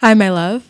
Hi, my love.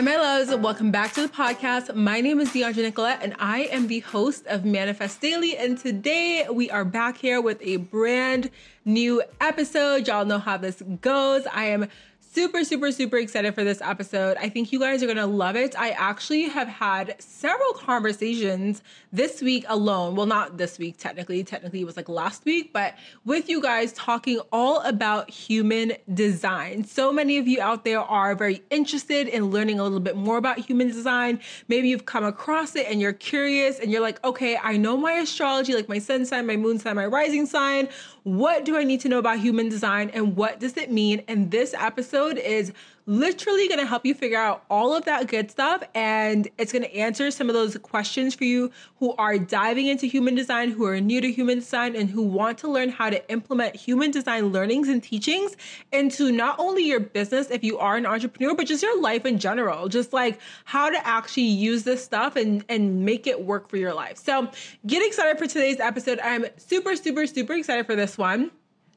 Hi, my loves. Welcome back to the podcast. My name is Deandra Nicolette, and I am the host of Manifest Daily. And today we are back here with a brand new episode. Y'all know how this goes. I am super, super, super excited for this episode. I think you guys are going to love it. I actually have had several conversations this week alone. Well, not this week, technically. Technically, it was like last week, but with you guys talking all about human design. So many of you out there are very interested in learning a little bit more about human design. Maybe you've come across it and you're curious and you're like, okay, I know my astrology, like my sun sign, my moon sign, my rising sign. What do I need to know about human design and what does it mean? And this episode is literally going to help you figure out all of that good stuff. And it's going to answer some of those questions for you who are diving into human design, who are new to human design, and who want to learn how to implement human design learnings and teachings into not only your business, if you are an entrepreneur, but just your life in general. Just like how to actually use this stuff and, and make it work for your life. So get excited for today's episode. I'm super, super, super excited for this one.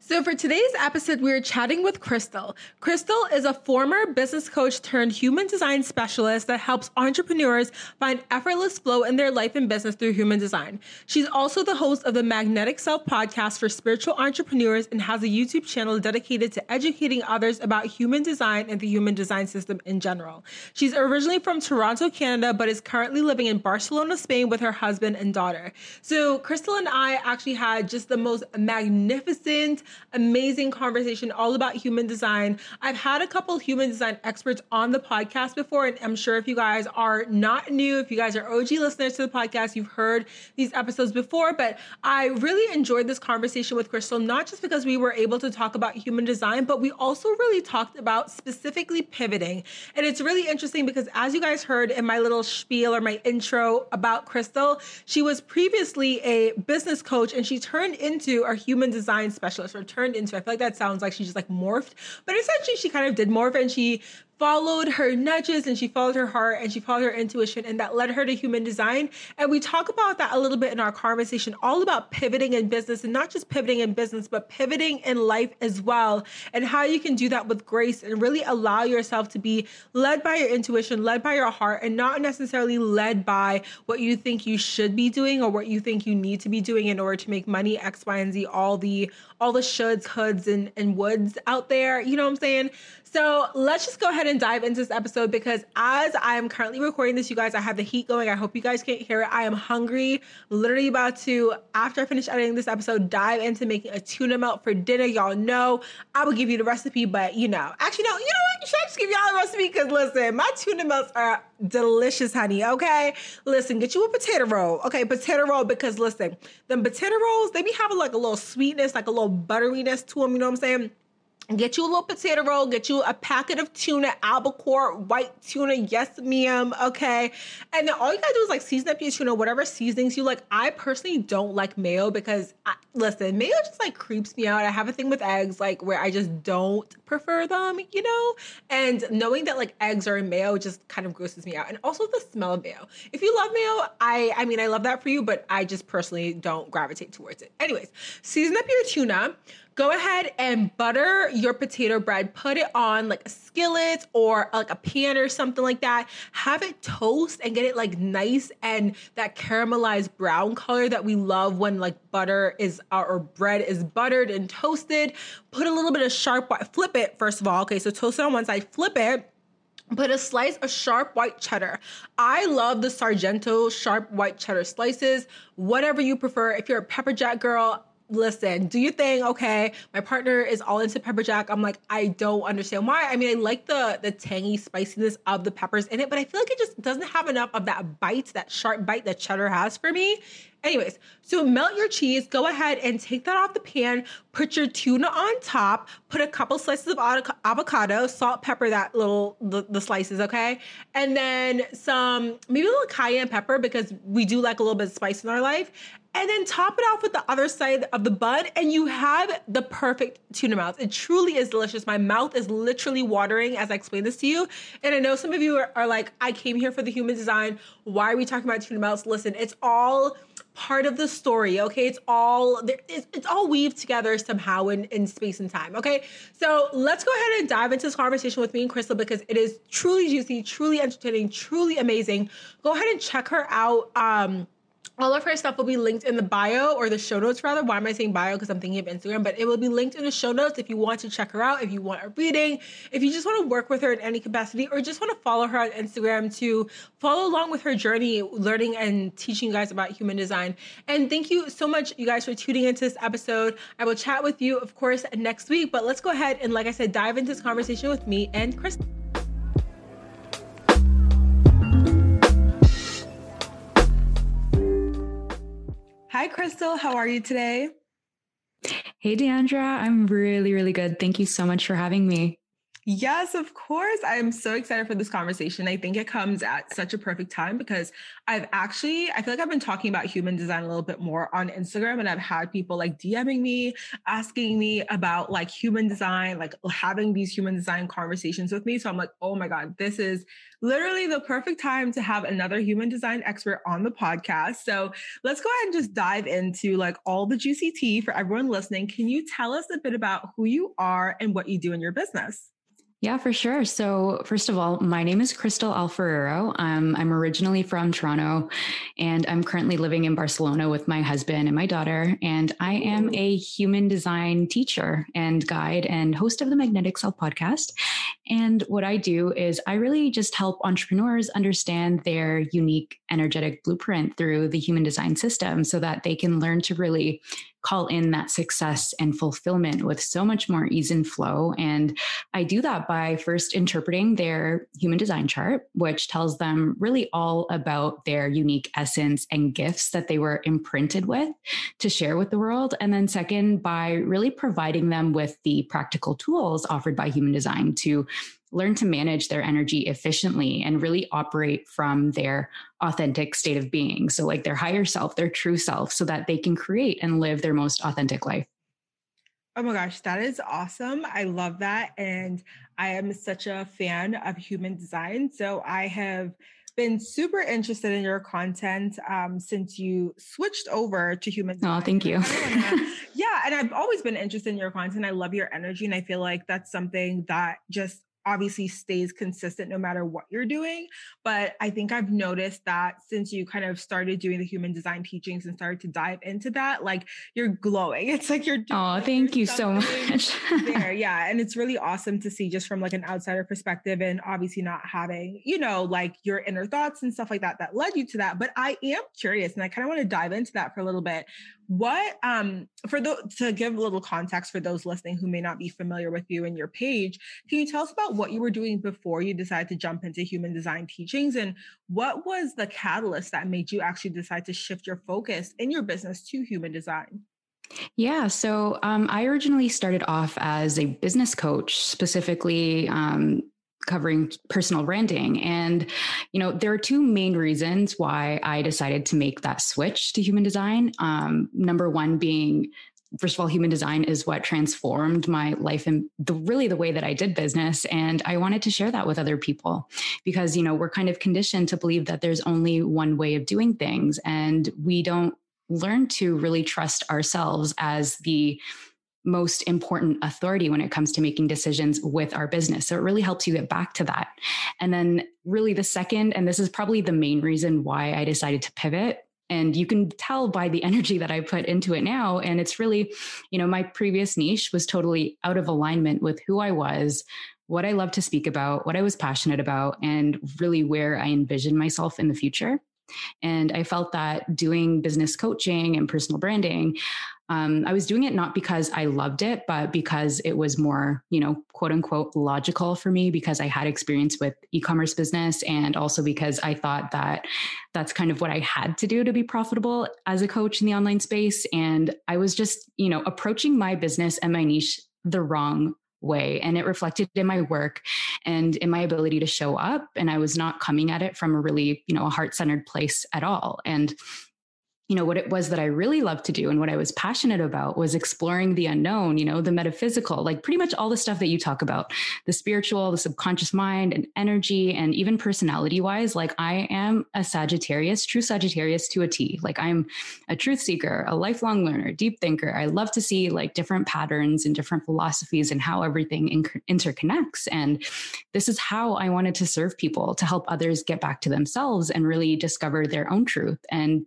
So, for today's episode, we are chatting with Crystal. Crystal is a former business coach turned human design specialist that helps entrepreneurs find effortless flow in their life and business through human design. She's also the host of the Magnetic Self podcast for spiritual entrepreneurs and has a YouTube channel dedicated to educating others about human design and the human design system in general. She's originally from Toronto, Canada, but is currently living in Barcelona, Spain with her husband and daughter. So, Crystal and I actually had just the most magnificent, amazing conversation all about human design. I've had a couple human design experts on the podcast before, and I'm sure if you guys are not new, if you guys are OG listeners to the podcast, you've heard these episodes before. But I really enjoyed this conversation with Crystal, not just because we were able to talk about human design, but we also really talked about specifically pivoting. And it's really interesting because as you guys heard in my little spiel or my intro about Crystal, she was previously a business coach and she turned into a human design specialist or turned into. I feel like that sounds like she just like morphed, but essentially she kind of did morph and she followed her nudges and she followed her heart and she followed her intuition and that led her to human design. And we talk about that a little bit in our conversation all about pivoting in business and not just pivoting in business but pivoting in life as well and how you can do that with grace and really allow yourself to be led by your intuition led by your heart and not necessarily led by what you think you should be doing or what you think you need to be doing in order to make money x y and z all the all the shoulds hoods and, and woods out there. You know what i'm saying so let's just go ahead and dive into this episode because as I am currently recording this, you guys, I have the heat going. I hope you guys can't hear it. I am hungry. Literally about to, after I finish editing this episode, dive into making a tuna melt for dinner. Y'all know I will give you the recipe, but you know, actually, no, you know what? Should I just give y'all the recipe? Because listen, my tuna melts are delicious, honey. Okay. Listen, get you a potato roll. Okay, potato roll because listen, them potato rolls, they be having like a little sweetness, like a little butteriness to them, you know what I'm saying? Get you a little potato roll, get you a packet of tuna, albacore, white tuna, yes, ma'am, okay? And then all you gotta do is like season up your tuna, whatever seasonings you like. I personally don't like mayo because, I, listen, mayo just like creeps me out. I have a thing with eggs, like where I just don't prefer them, you know? And knowing that like eggs are in mayo just kind of grosses me out. And also the smell of mayo. If you love mayo, I, I mean, I love that for you, but I just personally don't gravitate towards it. Anyways, season up your tuna go ahead and butter your potato bread. Put it on like a skillet or like a pan or something like that. Have it toast and get it like nice and that caramelized brown color that we love when like butter is uh, or bread is buttered and toasted. Put a little bit of sharp white, flip it first of all. Okay, so toast it on one side, flip it put a slice of sharp white cheddar. I love the Sargento sharp white cheddar slices, whatever you prefer. If you're a pepper jack girl, listen, do you think, okay, my partner is all into pepper jack. I'm like, I don't understand why. I mean, I like the the tangy spiciness of the peppers in it, but I feel like it just doesn't have enough of that bite, that sharp bite that cheddar has for me. Anyways, so melt your cheese, go ahead and take that off the pan, put your tuna on top, put a couple slices of avocado, salt, pepper that little, the, the slices, okay? And then some, maybe a little cayenne pepper because we do like a little bit of spice in our life. And then top it off with the other side of the bun and you have the perfect tuna mouth it truly is delicious. My mouth is literally watering as i explain this to you. And i know some of you are, are like i came here for the human design. Why are we talking about tuna mouths listen it's all part of the story okay? It's all it's, it's all weaved together somehow in, in space and time okay? So let's go ahead and dive into this conversation with me and crystal because it is truly juicy truly entertaining truly amazing. Go ahead and check her out um all of her stuff will be linked in the bio or the show notes rather. Why am I saying bio? Because I'm thinking of Instagram, but it will be linked in the show notes if you want to check her out, if you want a reading, if you just want to work with her in any capacity, or just want to follow her on Instagram to follow along with her journey, learning and teaching you guys about human design. And thank you so much, you guys, for tuning into this episode. I will chat with you, of course, next week, but let's go ahead and, like I said, dive into this conversation with me and Chris. Hi, Crystal. How are you today? Hey, Deandra. I'm really, really good. Thank you so much for having me. Yes, of course. I am so excited for this conversation. I think it comes at such a perfect time because I've actually, I feel like I've been talking about human design a little bit more on Instagram and I've had people like DMing me, asking me about like human design, like having these human design conversations with me. So I'm like, oh my God, this is literally the perfect time to have another human design expert on the podcast. So let's go ahead and just dive into like all the juicy tea for everyone listening. Can you tell us a bit about who you are and what you do in your business? Yeah, for sure. So, first of all, my name is Crystal Alfarero. Um, I'm originally from Toronto and I'm currently living in Barcelona with my husband and my daughter. And I am a human design teacher and guide and host of the Magnetic Self podcast. And what I do is I really just help entrepreneurs understand their unique energetic blueprint through the human design system so that they can learn to really call in that success and fulfillment with so much more ease and flow. And I do that by first interpreting their human design chart, which tells them really all about their unique essence and gifts that they were imprinted with to share with the world. And then, second, by really providing them with the practical tools offered by human design to learn to manage their energy efficiently and really operate from their authentic state of being. So, like their higher self, their true self, so that they can create and live their most authentic life. Oh my gosh, that is awesome. I love that. And I am such a fan of human design. So, I have been super interested in your content um, since you switched over to human design. Oh, thank you. yeah, and I've always been interested in your content. I love your energy, and I feel like that's something that just obviously stays consistent no matter what you're doing. But I think I've noticed that since you kind of started doing the human design teachings and started to dive into that, like you're glowing. It's like you're doing, Oh, thank you so much. there. Yeah. And it's really awesome to see just from like an outsider perspective and obviously not having, you know, like your inner thoughts and stuff like that that led you to that. But I am curious and I kind of want to dive into that for a little bit. What um for the to give a little context for those listening who may not be familiar with you and your page, can you tell us about what you were doing before you decided to jump into human design teachings and what was the catalyst that made you actually decide to shift your focus in your business to human design? Yeah, so um, I originally started off as a business coach, specifically um, covering personal branding. And, you know, there are two main reasons why I decided to make that switch to human design. Um, number one being first of all, human design is what transformed my life and the really the way that I did business. And I wanted to share that with other people because, you know, we're kind of conditioned to believe that there's only one way of doing things. And we don't learn to really trust ourselves as the most important authority when it comes to making decisions with our business. So it really helps you get back to that. And then, really, the second, and this is probably the main reason why I decided to pivot. And you can tell by the energy that I put into it now. And it's really, you know, my previous niche was totally out of alignment with who I was, what I love to speak about, what I was passionate about, and really where I envisioned myself in the future. And I felt that doing business coaching and personal branding, um, I was doing it not because I loved it, but because it was more, you know, quote unquote logical for me because I had experience with e commerce business and also because I thought that that's kind of what I had to do to be profitable as a coach in the online space. And I was just, you know, approaching my business and my niche the wrong way. And it reflected in my work and in my ability to show up. And i was not coming at it from a really you know a heart-centered place at all. And you know what it was that i really loved to do and what i was passionate about was exploring the unknown you know the metaphysical like pretty much all the stuff that you talk about the spiritual the subconscious mind and energy and even personality wise like i am a sagittarius true sagittarius to a t. Like i'm a truth seeker a lifelong learner deep thinker. I love to see like different patterns and different philosophies and how everything inter- interconnects. And this is how i wanted to serve people to help others get back to themselves and really discover their own truth. And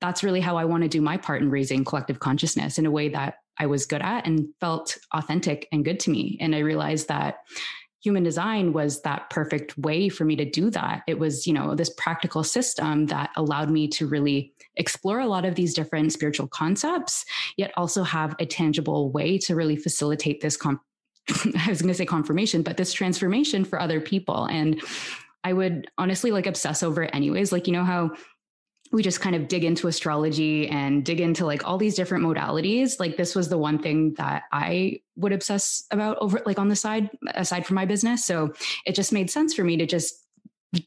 that's really how I want to do my part in raising collective consciousness in a way that I was good at and felt authentic and good to me. And I realized that human design was that perfect way for me to do that. It was, you know, this practical system that allowed me to really explore a lot of these different spiritual concepts, yet also have a tangible way to really facilitate this com- I was going to say confirmation, but this transformation for other people. And I would honestly like obsess over it anyways. Like, you know how we just kind of dig into astrology and dig into like all these different modalities. Like this was the one thing that i would obsess about over like on the side aside from my business. So it just made sense for me to just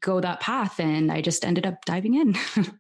go that path and i just ended up diving in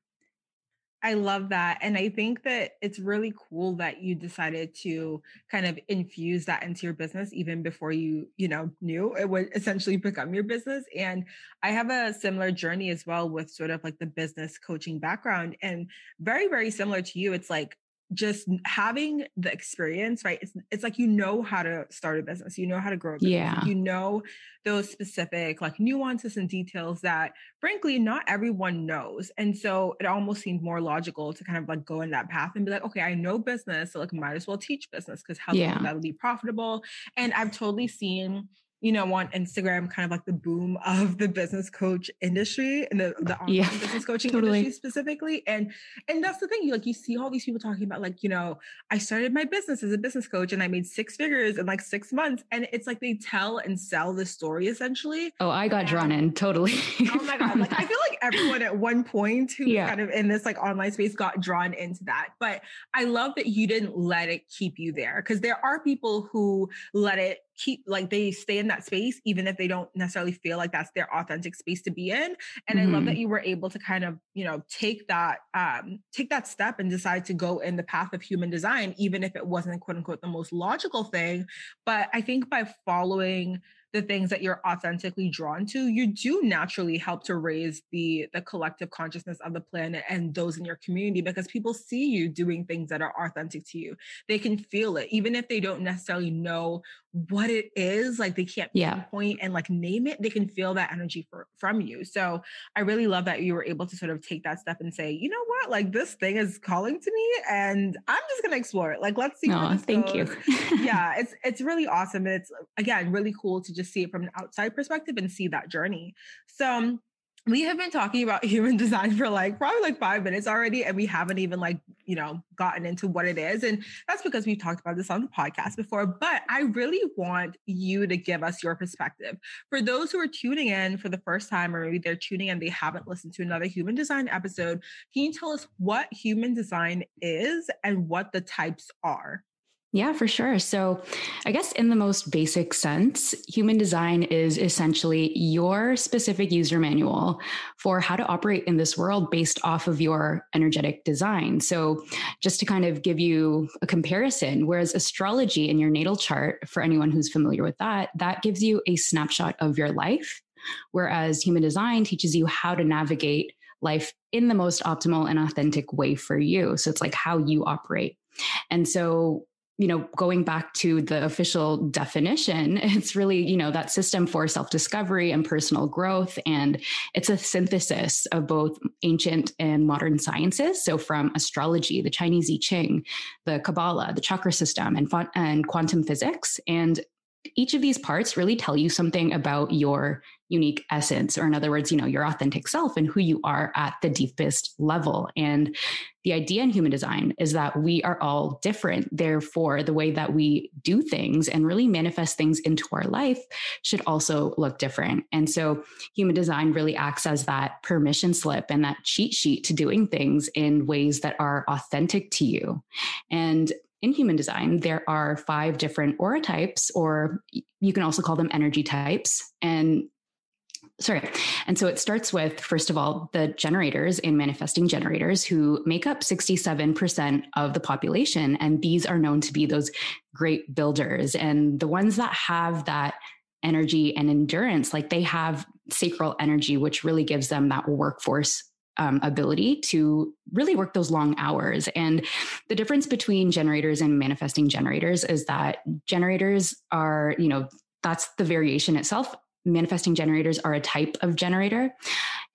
I love that. And I think that it's really cool that you decided to kind of infuse that into your business even before you, you know, knew it would essentially become your business. And I have a similar journey as well with sort of like the business coaching background and very, very similar to you. It's like just having the experience, right? It's it's like you know how to start a business, you know how to grow a business, yeah. you know those specific like nuances and details that frankly not everyone knows. And so it almost seemed more logical to kind of like go in that path and be like, okay, I know business, so like might as well teach business because how yeah. that'll be profitable. And I've totally seen you know, on Instagram, kind of like the boom of the business coach industry and the, the online yeah, business coaching totally. industry specifically. And and that's the thing, you like you see all these people talking about like, you know, I started my business as a business coach and I made six figures in like six months. And it's like they tell and sell the story essentially. Oh, I got and, drawn in totally. oh my God. Like I feel like everyone at one point who yeah. kind of in this like online space got drawn into that. But I love that you didn't let it keep you there because there are people who let it keep like they stay in that space even if they don't necessarily feel like that's their authentic space to be in and mm-hmm. i love that mm-hmm. you were able to kind of you know take that um take that step and decide to go in the path of human design even if it wasn't quote unquote the most logical thing but i think by following the things that you're authentically drawn to you do naturally help to raise the the collective consciousness of the planet and those in your community because people see you doing things that are authentic to you. They can feel it even if they don't necessarily know what it is like they can't yeah. point and like name it they can feel that energy for, from you. So i really love that you were able to sort of take that step and say you know what? Like this thing is calling to me and i'm just gonna explore it. Like let's see oh, thank goes. you yeah it's it's really awesome and it's again really cool to just see it from an outside perspective and see that journey. So um, we have been talking about human design for like probably like five minutes already and we haven't even like you know gotten into what it is and that's because we've talked about this on the podcast before but i really want you to give us your perspective. For those who are tuning in for the first time or maybe they're tuning in they haven't listened to another human design episode can you tell us what human design is and what the types are yeah, for sure. So, I guess in the most basic sense, human design is essentially your specific user manual for how to operate in this world based off of your energetic design. So, just to kind of give you a comparison, whereas astrology in your natal chart, for anyone who's familiar with that, that gives you a snapshot of your life, whereas human design teaches you how to navigate life in the most optimal and authentic way for you. So, it's like how you operate. And so you know, going back to the official definition, it's really, you know, that system for self discovery and personal growth. And it's a synthesis of both ancient and modern sciences. So, from astrology, the Chinese I Ching, the Kabbalah, the chakra system, and, and quantum physics. And each of these parts really tell you something about your unique essence, or in other words, you know, your authentic self and who you are at the deepest level. And the idea in human design is that we are all different. Therefore, the way that we do things and really manifest things into our life should also look different. And so, human design really acts as that permission slip and that cheat sheet to doing things in ways that are authentic to you. And in human design, there are five different aura types, or you can also call them energy types. And sorry. And so it starts with, first of all, the generators and manifesting generators who make up 67% of the population. And these are known to be those great builders. And the ones that have that energy and endurance, like they have sacral energy, which really gives them that workforce um, ability to really work those long hours. And the difference between generators and manifesting generators is that generators are, you know, that's the variation itself manifesting generators are a type of generator.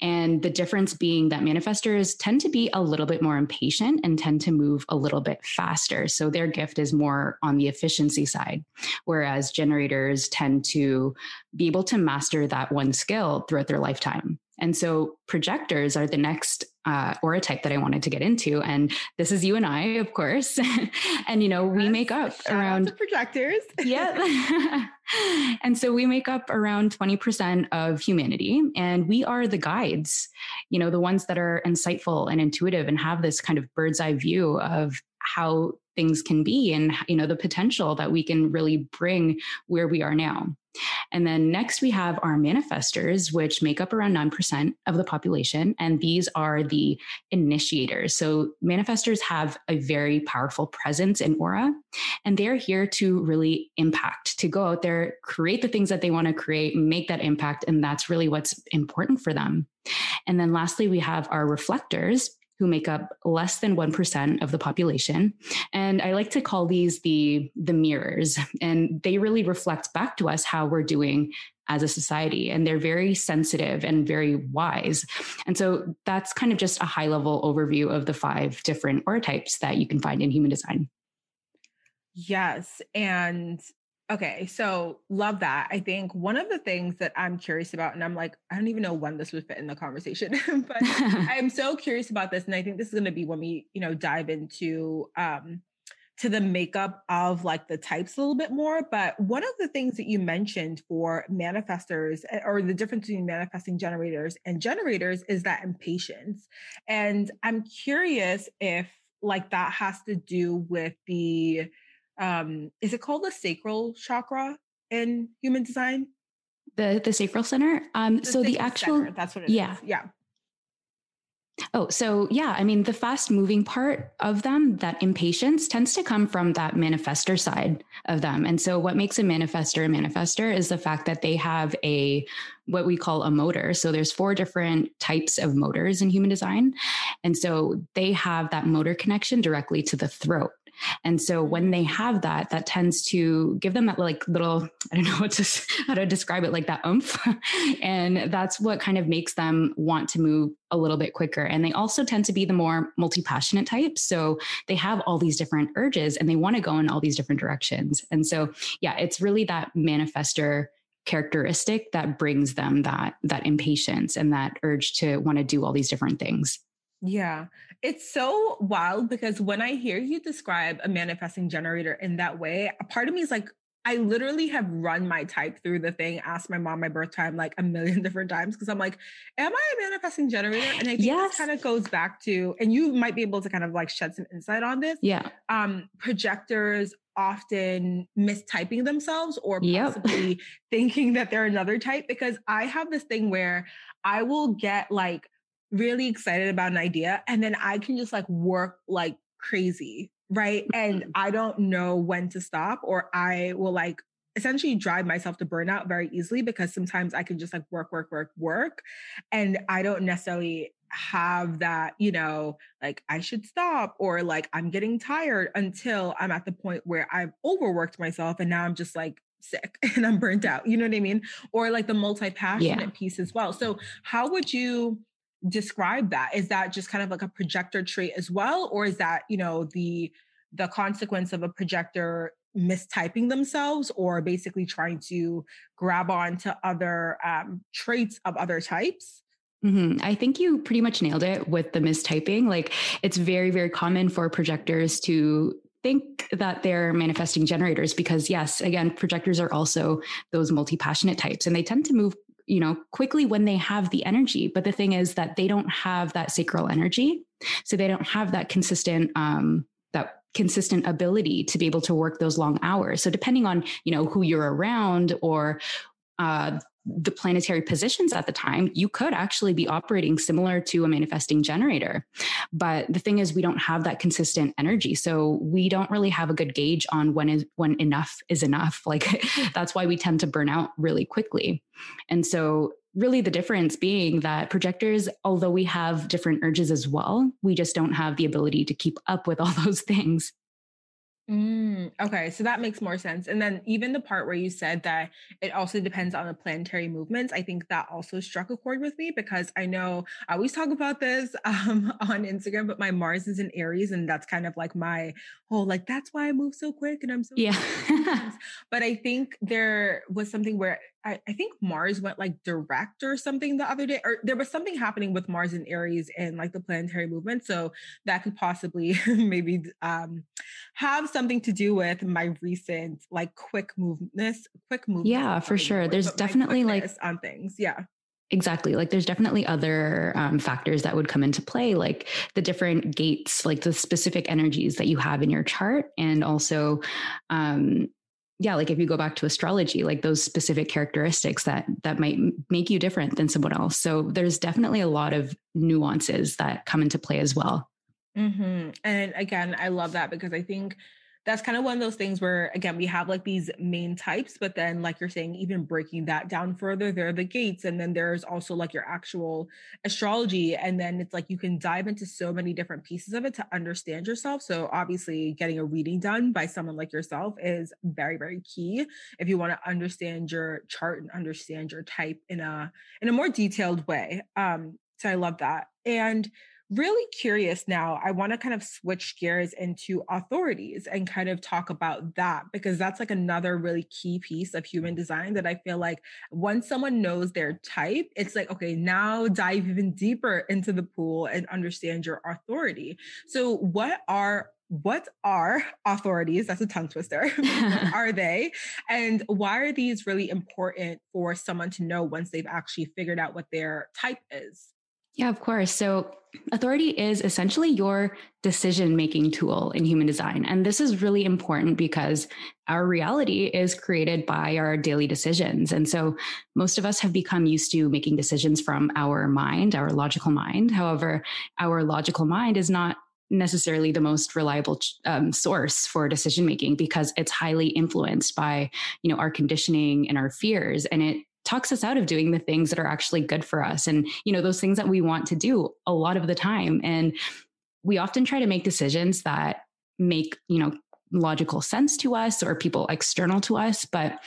And the difference being that manifestors tend to be a little bit more impatient and tend to move a little bit faster. So their gift is more on the efficiency side, whereas generators tend to be able to master that one skill throughout their lifetime. And so projectors are the next uh, aura type that I wanted to get into. And this is you and I, of course. and, you know, we make up around projectors. yeah. and so we make up around 20% of humanity. And we are the guides, you know, the ones that are insightful and intuitive and have this kind of bird's eye view of how things can be and you know the potential that we can really bring where we are now. And then next we have our manifestors which make up around 9% of the population and these are the initiators. So manifestors have a very powerful presence in aura and they're here to really impact to go out there create the things that they want to create make that impact and that's really what's important for them. And then lastly we have our reflectors who make up less than 1% of the population. And I like to call these the, the mirrors, and they really reflect back to us how we're doing as a society. And they're very sensitive and very wise. And so that's kind of just a high level overview of the five different aura types that you can find in human design. Yes. And Okay, so love that. I think one of the things that I'm curious about, and I'm like, I don't even know when this would fit in the conversation, but I'm so curious about this, and I think this is going to be when we, you know, dive into um, to the makeup of like the types a little bit more. But one of the things that you mentioned for manifestors, eh, or the difference between manifesting generators and generators, is that impatience, and I'm curious if like that has to do with the um is it called the sacral chakra in human design the the sacral center um the so the actual center, that's what it yeah is. yeah Oh, so yeah, I mean, the fast moving part of them, that impatience tends to come from that manifester side of them. And so, what makes a manifester a manifester is the fact that they have a what we call a motor. So, there's four different types of motors in human design. And so, they have that motor connection directly to the throat. And so when they have that, that tends to give them that like little, I don't know what to, how to describe it, like that oomph. and that's what kind of makes them want to move a little bit quicker. And they also tend to be the more multi passionate type. So they have all these different urges and they want to go in all these different directions. And so, yeah, it's really that manifester characteristic that brings them that that impatience and that urge to want to do all these different things yeah, it's so wild because when I hear you describe a manifesting generator in that way, a part of me is like, I literally have run my type through the thing, asked my mom my birth time like a million different times because I'm like, am I a manifesting generator? And I think yes. this kind of goes back to, and you might be able to kind of like shed some insight on this. Yeah. Um, projectors often mistyping themselves or possibly yep. thinking that they're another type because I have this thing where I will get like really excited about an idea and then I can just like work like crazy, right? And mm-hmm. I don't know when to stop or I will like essentially drive myself to burnout very easily because sometimes I can just like work, work, work, work. And I don't necessarily have that, you know, like I should stop or like I'm getting tired until I'm at the point where I've overworked myself and now I'm just like sick and I'm burnt out. You know what I mean? Or like the multi passionate yeah. piece as well. So, how would you? Describe that? Is that just kind of like a projector trait as well, or is that you know the the consequence of a projector mistyping themselves or basically trying to grab on to other um, traits of other types? Mm-hmm. I think you pretty much nailed it with the mistyping. Like it's very, very common for projectors to think that they're manifesting generators because yes again projectors are also those multi-passionate types and they tend to move you know quickly when they have the energy. But the thing is that they don't have that sacral energy. So they don't have that consistent um that consistent ability to be able to work those long hours. So depending on you know who you're around or uh, the planetary positions at the time, you could actually be operating similar to a manifesting generator. But the thing is, we don't have that consistent energy. So we don't really have a good gauge on when is when enough is enough. Like that's why we tend to burn out really quickly. And so really the difference being that projectors, although we have different urges as well, we just don't have the ability to keep up with all those things. Mm, okay, so that makes more sense. And then even the part where you said that it also depends on the planetary movements, I think that also struck a chord with me because I know I always talk about this um, on Instagram, but my Mars is in Aries, and that's kind of like my whole like that's why I move so quick and I'm so yeah. but I think there was something where I, I, think Mars went like direct or something the other day, or there was something happening with Mars and Aries and like the planetary movement. So that could possibly maybe um, have something to do with my recent like quick moveness, quick movement. Yeah, for sure. There's definitely like on things. Yeah. Exactly. Like there's definitely other um, factors that would come into play, like the different gates, like the specific energies that you have in your chart, and also um, yeah like if you go back to astrology like those specific characteristics that that might make you different than someone else so there's definitely a lot of nuances that come into play as well mm-hmm. and again i love that because i think that's kind of one of those things where again we have like these main types but then like you're saying even breaking that down further there are the gates and then there's also like your actual astrology and then it's like you can dive into so many different pieces of it to understand yourself. So obviously getting a reading done by someone like yourself is very very key if you want to understand your chart and understand your type in a in a more detailed way. Um so i love that. And really curious now. I want to kind of switch gears into authorities and kind of talk about that because that's like another really key piece of human design that I feel like once someone knows their type, it's like, okay, now dive even deeper into the pool and understand your authority. So, what are what are authorities? That's a tongue twister. are they? And why are these really important for someone to know once they've actually figured out what their type is? Yeah, of course. So, authority is essentially your decision making tool in human design. And this is really important because our reality is created by our daily decisions. And so, most of us have become used to making decisions from our mind, our logical mind. However, our logical mind is not necessarily the most reliable um, source for decision making because it's highly influenced by you know our conditioning and our fears and it talks us out of doing the things that are actually good for us. And you know those things that we want to do a lot of the time. And we often try to make decisions that make you know logical sense to us or people external to us. But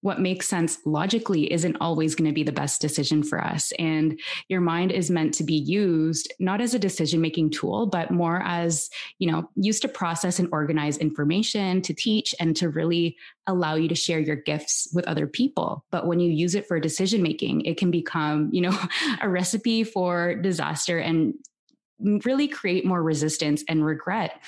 what makes sense logically isn't always going to be the best decision for us. And your mind is meant to be used not as a decision making tool, but more as, you know, used to process and organize information, to teach, and to really allow you to share your gifts with other people. But when you use it for decision making, it can become, you know, a recipe for disaster and really create more resistance and regret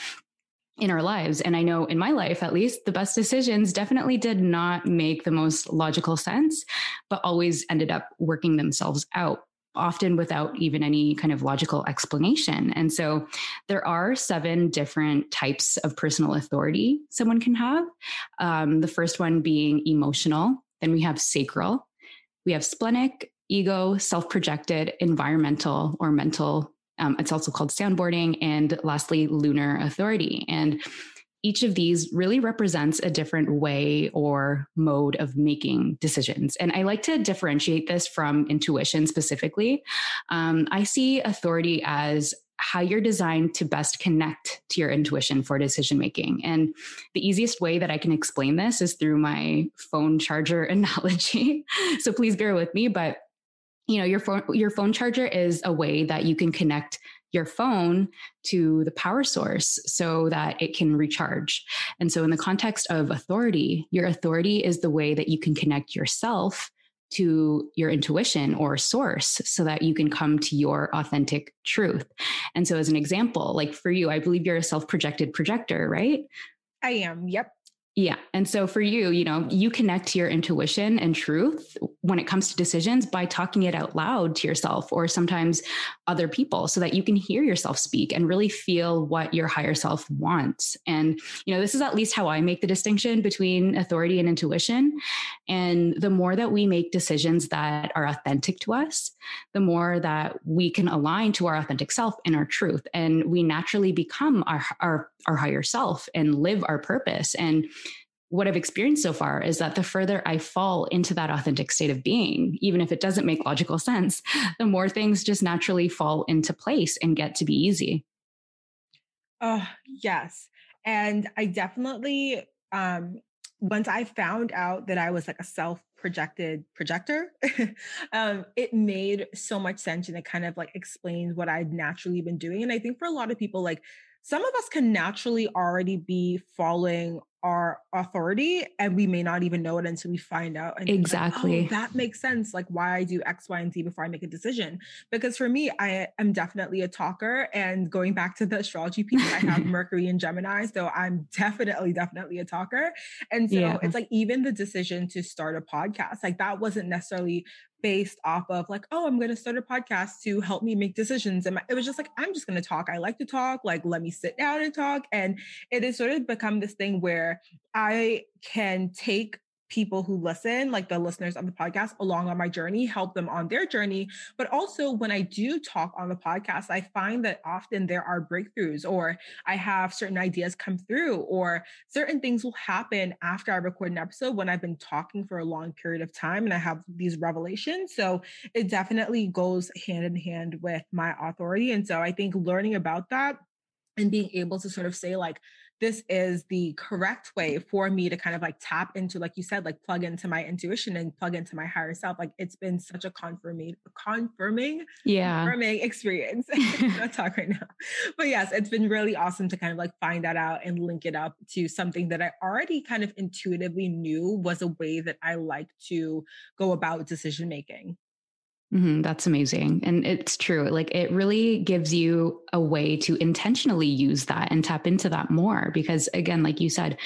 in our lives. And I know in my life, at least, the best decisions definitely did not make the most logical sense, but always ended up working themselves out. Often without even any kind of logical explanation. And so there are seven different types of personal authority someone can have. Um, the first one being emotional, then we have sacral, we have splenic, ego, self projected, environmental or mental um, it's also called soundboarding. And lastly, lunar authority. And each of these really represents a different way or mode of making decisions. And I like to differentiate this from intuition specifically. Um, I see authority as how you're designed to best connect to your intuition for decision making. And the easiest way that I can explain this is through my phone charger analogy. so please bear with me, but you know your phone your phone charger is a way that you can connect your phone to the power source so that it can recharge. And so, in the context of authority, your authority is the way that you can connect yourself to your intuition or source so that you can come to your authentic truth. And so, as an example, like for you, I believe you're a self projected projector, right? I am. Yep. Yeah. And so for you, you know, you connect to your intuition and truth when it comes to decisions by talking it out loud to yourself or sometimes other people so that you can hear yourself speak and really feel what your higher self wants. And, you know, this is at least how I make the distinction between authority and intuition. And the more that we make decisions that are authentic to us, the more that we can align to our authentic self and our truth. And we naturally become our, our, our higher self and live our purpose. And what I've experienced so far is that the further I fall into that authentic state of being, even if it doesn't make logical sense, the more things just naturally fall into place and get to be easy. Oh, yes. And I definitely, um, once I found out that I was like a self projected projector, um, it made so much sense and it kind of like explained what I'd naturally been doing. And I think for a lot of people, like some of us can naturally already be following our authority and we may not even know it until we find out and exactly like, oh, that makes sense like why i do x y and z before i make a decision. Because for me i am definitely a talker and going back to the astrology piece i have mercury and gemini so i'm definitely definitely a talker. And so yeah. it's like even the decision to start a podcast like that wasn't necessarily based off of like, oh, I'm going to start a podcast to help me make decisions. And it was just like, I'm just going to talk. I like to talk. Like, let me sit down and talk. And it has sort of become this thing where I can take people who listen, like the listeners of the podcast, along on my journey, help them on their journey. But also, when I do talk on the podcast, I find that often there are breakthroughs, or I have certain ideas come through, or certain things will happen after I record an episode when I've been talking for a long period of time and I have these revelations. So it definitely goes hand in hand with my authority. And so I think learning about that and being able to sort of say, like, this is the correct way for me to kind of like tap into, like you said, like plug into my intuition and plug into my higher self. Like it's been such a confirming, confirming, yeah, confirming experience. not talk right now, but yes, it's been really awesome to kind of like find that out and link it up to something that I already kind of intuitively knew was a way that I like to go about decision making. Mm-hmm, that's amazing. And it's true. Like it really gives you a way to intentionally use that and tap into that more. Because again, like you said,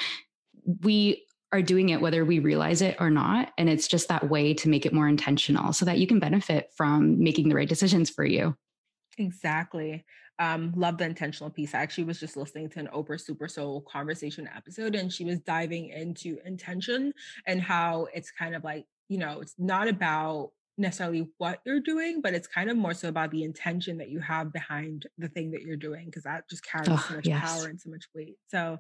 we are doing it whether we realize it or not. And it's just that way to make it more intentional so that you can benefit from making the right decisions for you. Exactly. Um, love the intentional piece. I actually was just listening to an Oprah Super Soul conversation episode, and she was diving into intention and how it's kind of like, you know, it's not about necessarily what you're doing, but it's kind of more so about the intention that you have behind the thing that you're doing, because that just carries oh, so much yes. power and so much weight. So,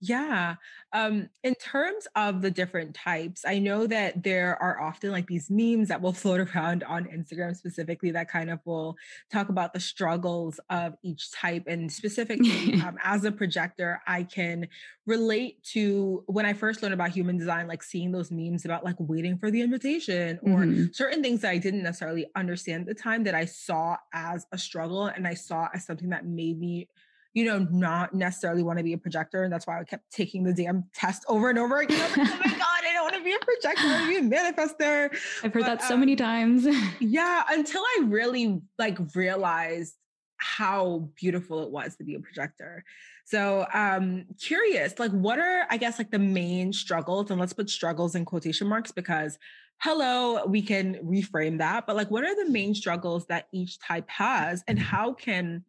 yeah. Um, in terms of the different types, I know that there are often like these memes that will float around on Instagram specifically that kind of will talk about the struggles of each type. And specifically, um, as a projector, I can relate to when I first learned about human design, like seeing those memes about like waiting for the invitation or mm-hmm. certain things that I didn't necessarily understand at the time that I saw as a struggle and I saw as something that made me you know, not necessarily want to be a projector. And that's why I kept taking the damn test over and over again. Like, oh my God, I don't want to be a projector. I want to be a manifester. I've heard but, that so um, many times. yeah. Until I really like realized how beautiful it was to be a projector. So um curious, like what are I guess like the main struggles and let's put struggles in quotation marks because hello, we can reframe that, but like what are the main struggles that each type has and how can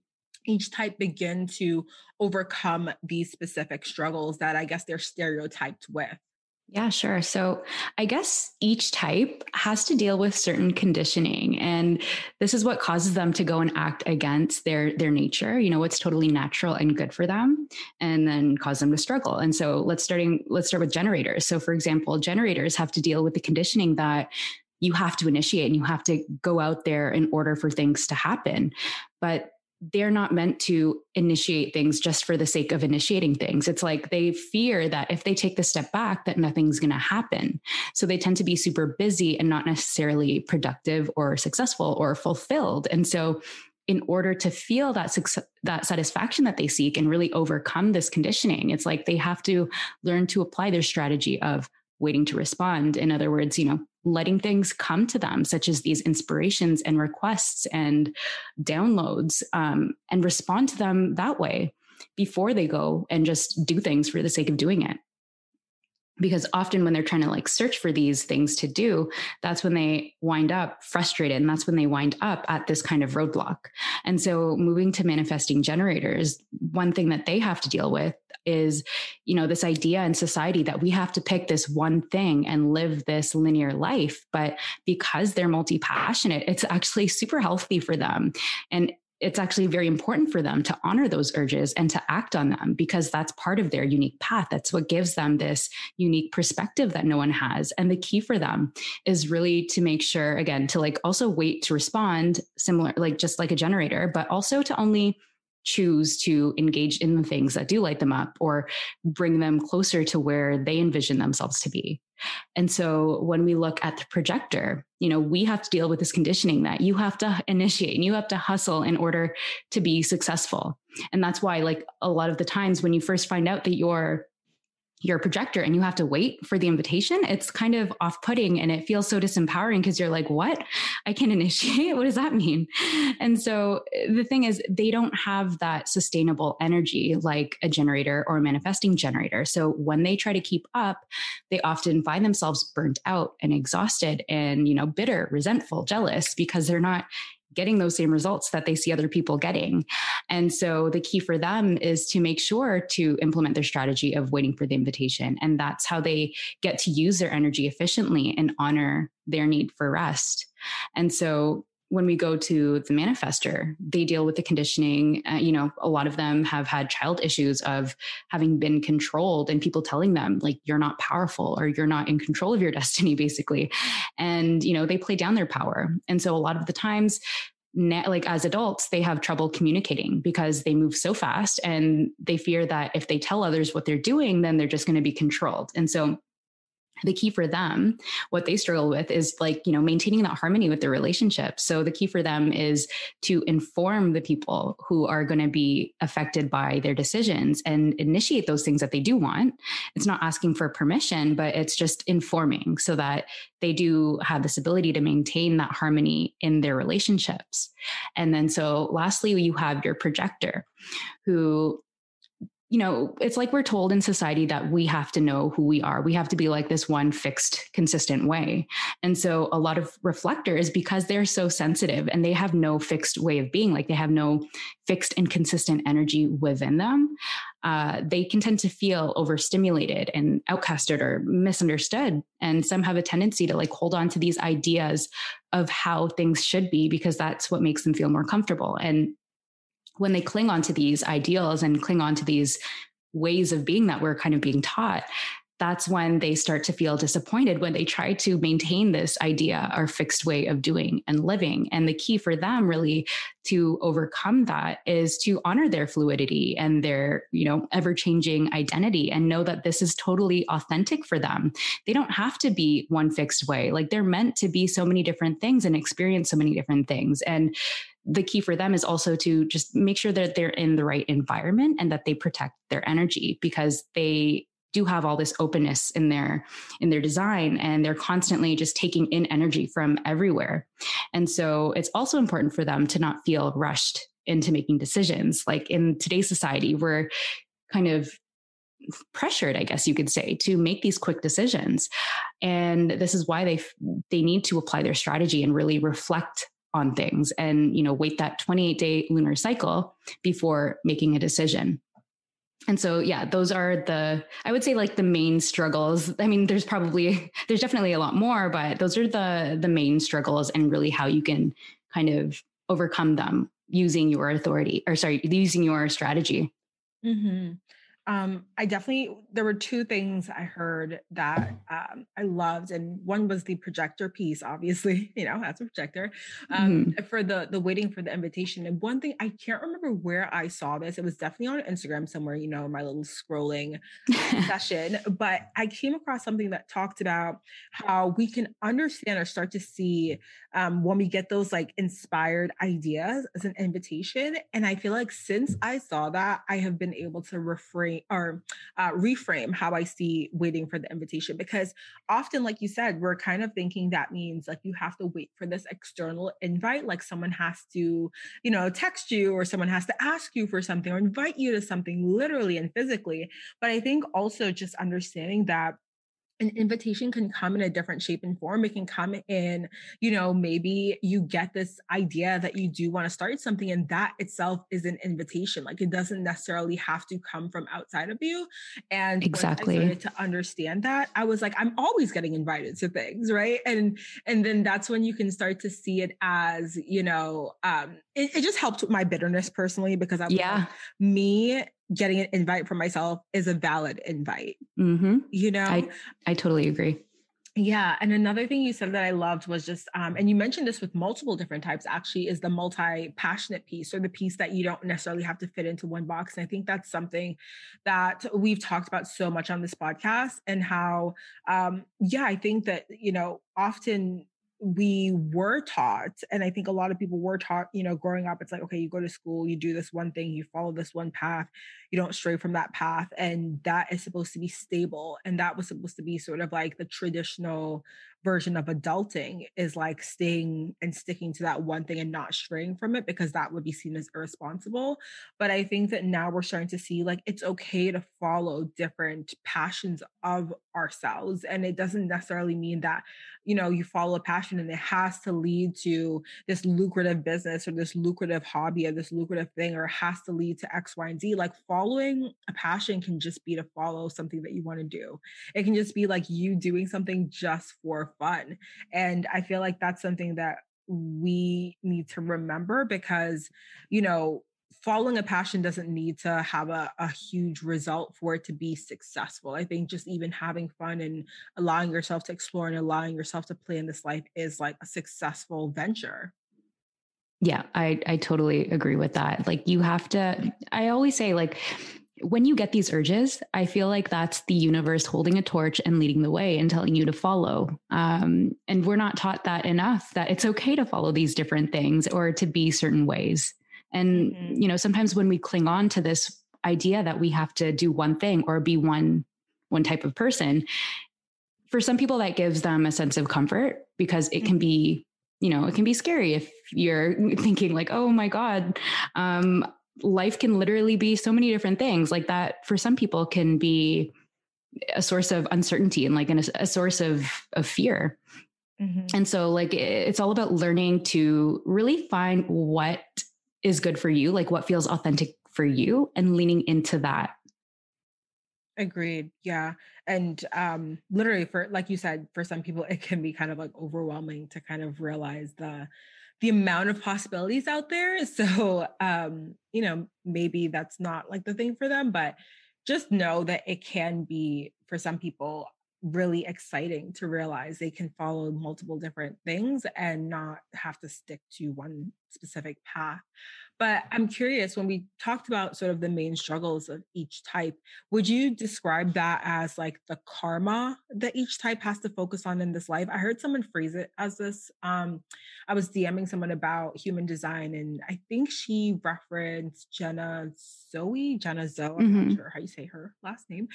each type begin to overcome these specific struggles that I guess they're stereotyped with? Yeah, sure. So I guess each type has to deal with certain conditioning and this is what causes them to go and act against their their nature, you know, what's totally natural and good for them and then cause them to struggle. And so let's starting let's start with generators. So for example, generators have to deal with the conditioning that you have to initiate and you have to go out there in order for things to happen. But they're not meant to initiate things just for the sake of initiating things. It's like they fear that if they take the step back, that nothing's going to happen. So they tend to be super busy and not necessarily productive or successful or fulfilled. And so in order to feel that success, that satisfaction that they seek and really overcome this conditioning, it's like they have to learn to apply their strategy of waiting to respond. In other words, you know, letting things come to them, such as these inspirations and requests and downloads, um, and respond to them that way before they go and just do things for the sake of doing it. Because often when they're trying to like search for these things to do that's when they wind up frustrated and that's when they wind up at this kind of roadblock. And so moving to manifesting generators one thing that they have to deal with is you know this idea in society that we have to pick this one thing and live this linear life but because they're multi-passionate it's actually super healthy for them and it's actually very important for them to honor those urges and to act on them because that's part of their unique path. That's what gives them this unique perspective that no one has. And the key for them is really to make sure, again, to like also wait to respond, similar, like just like a generator, but also to only choose to engage in the things that do light them up or bring them closer to where they envision themselves to be. And so when we look at the projector, you know, we have to deal with this conditioning that you have to initiate and you have to hustle in order to be successful. And that's why, like, a lot of the times when you first find out that you're your projector and you have to wait for the invitation, it's kind of off putting and it feels so disempowering because you're like, what? I can initiate? What does that mean? And so eh, the thing is, they don't have that sustainable energy like a generator or a manifesting generator. So when they try to keep up, they often find themselves burnt out and exhausted and, you know, bitter, resentful, jealous because they're not getting those same results that they see other people getting. And so the key for them is to make sure to implement their strategy of waiting for the invitation. And that's how they get to use their energy efficiently and honor their need for rest. And so when we go to the manifester, they deal with the conditioning. Uh, you know, a lot of them have had child issues of having been controlled and people telling them, like, you're not powerful or you're not in control of your destiny, basically. And, you know, they play down their power. And so a lot of the times, like as adults, they have trouble communicating because they move so fast and they fear that if they tell others what they're doing, then they're just going to be controlled. And so the key for them what they struggle with is like you know maintaining that harmony with their relationship. So the key for them is to inform the people who are going to be affected by their decisions and initiate those things that they do want. It's not asking for permission but it's just informing so that they do have this ability to maintain that harmony in their relationships. And then so lastly you have your projector who you know, it's like we're told in society that we have to know who we are. We have to be like this one fixed, consistent way. And so a lot of reflectors, because they're so sensitive and they have no fixed way of being, like they have no fixed and consistent energy within them, uh, they can tend to feel overstimulated and outcasted or misunderstood. And some have a tendency to like hold on to these ideas of how things should be because that's what makes them feel more comfortable. And when they cling on to these ideals and cling on to these ways of being that we're kind of being taught, that's when they start to feel disappointed when they try to maintain this idea or fixed way of doing and living. And the key for them really to overcome that is to honor their fluidity and their, you know, ever-changing identity and know that this is totally authentic for them. They don't have to be one fixed way. Like they're meant to be so many different things and experience so many different things. And the key for them is also to just make sure that they're in the right environment and that they protect their energy because they do have all this openness in their in their design and they're constantly just taking in energy from everywhere. And so it's also important for them to not feel rushed into making decisions. Like in today's society we're kind of pressured i guess you could say to make these quick decisions. And this is why they they need to apply their strategy and really reflect on things and you know wait that 28 day lunar cycle before making a decision. And so yeah those are the i would say like the main struggles. I mean there's probably there's definitely a lot more but those are the the main struggles and really how you can kind of overcome them using your authority or sorry using your strategy. Mm-hmm. Um, I definitely there were two things I heard that um, I loved, and one was the projector piece. Obviously, you know, as a projector um, mm-hmm. for the the waiting for the invitation. And one thing I can't remember where I saw this. It was definitely on Instagram somewhere. You know, my little scrolling session. But I came across something that talked about how we can understand or start to see um, when we get those like inspired ideas as an invitation. And I feel like since I saw that, I have been able to refrain or uh, reframe how I see waiting for the invitation because often, like you said, we're kind of thinking that means like you have to wait for this external invite, like someone has to, you know, text you or someone has to ask you for something or invite you to something literally and physically. But I think also just understanding that an invitation can come in a different shape and form. It can come in, you know, maybe you get this idea that you do want to start something, and that itself is an invitation. Like it doesn't necessarily have to come from outside of you. And exactly I started to understand that, I was like, I'm always getting invited to things, right? And and then that's when you can start to see it as, you know, um, it, it just helped with my bitterness personally because I yeah, like, me getting an invite for myself is a valid invite. Mm-hmm. You know, I, I totally agree. Yeah. And another thing you said that I loved was just, um, and you mentioned this with multiple different types actually, is the multi passionate piece or the piece that you don't necessarily have to fit into one box. And I think that's something that we've talked about so much on this podcast and how, um, yeah, I think that, you know, often we were taught and i think a lot of people were taught you know growing up it's like okay you go to school you do this one thing you follow this one path you don't stray from that path and that is supposed to be stable and that was supposed to be sort of like the traditional version of adulting is like staying and sticking to that one thing and not straying from it because that would be seen as irresponsible but i think that now we're starting to see like it's okay to follow different passions of ourselves and it doesn't necessarily mean that you know you follow a passion and it has to lead to this lucrative business or this lucrative hobby or this lucrative thing or has to lead to x y and z like following a passion can just be to follow something that you want to do. It can just be like you doing something just for fun and i feel like that's something that we need to remember because you know following a passion doesn't need to have a, a huge result for it to be successful. I think just even having fun and allowing yourself to explore and allowing yourself to play in this life is like a successful venture. Yeah, I I totally agree with that. Like you have to I always say like when you get these urges, I feel like that's the universe holding a torch and leading the way and telling you to follow. Um, and we're not taught that enough that it's okay to follow these different things or to be certain ways. And, mm-hmm. you know, sometimes when we cling on to this idea that we have to do one thing or be one one type of person, for some people that gives them a sense of comfort because it can be, you know, it can be scary if you're thinking like, oh my God, um, life can literally be so many different things like that for some people can be a source of uncertainty and like an, a source of of fear mm-hmm. and so like it's all about learning to really find what is good for you, like what feels authentic for you and leaning into that. Agreed. Yeah. And um literally for like you said, for some people it can be kind of like overwhelming to kind of realize the the amount of possibilities out there. So um, you know, maybe that's not like the thing for them, but just know that it can be for some people really exciting to realize they can follow multiple different things and not have to stick to one specific path. But I'm curious when we talked about sort of the main struggles of each type, would you describe that as like the karma that each type has to focus on in this life? I heard someone phrase it as this. Um, I was DMing someone about human design, and I think she referenced Jenna Zoe, Jenna Zoe, I'm mm-hmm. not sure how you say her last name.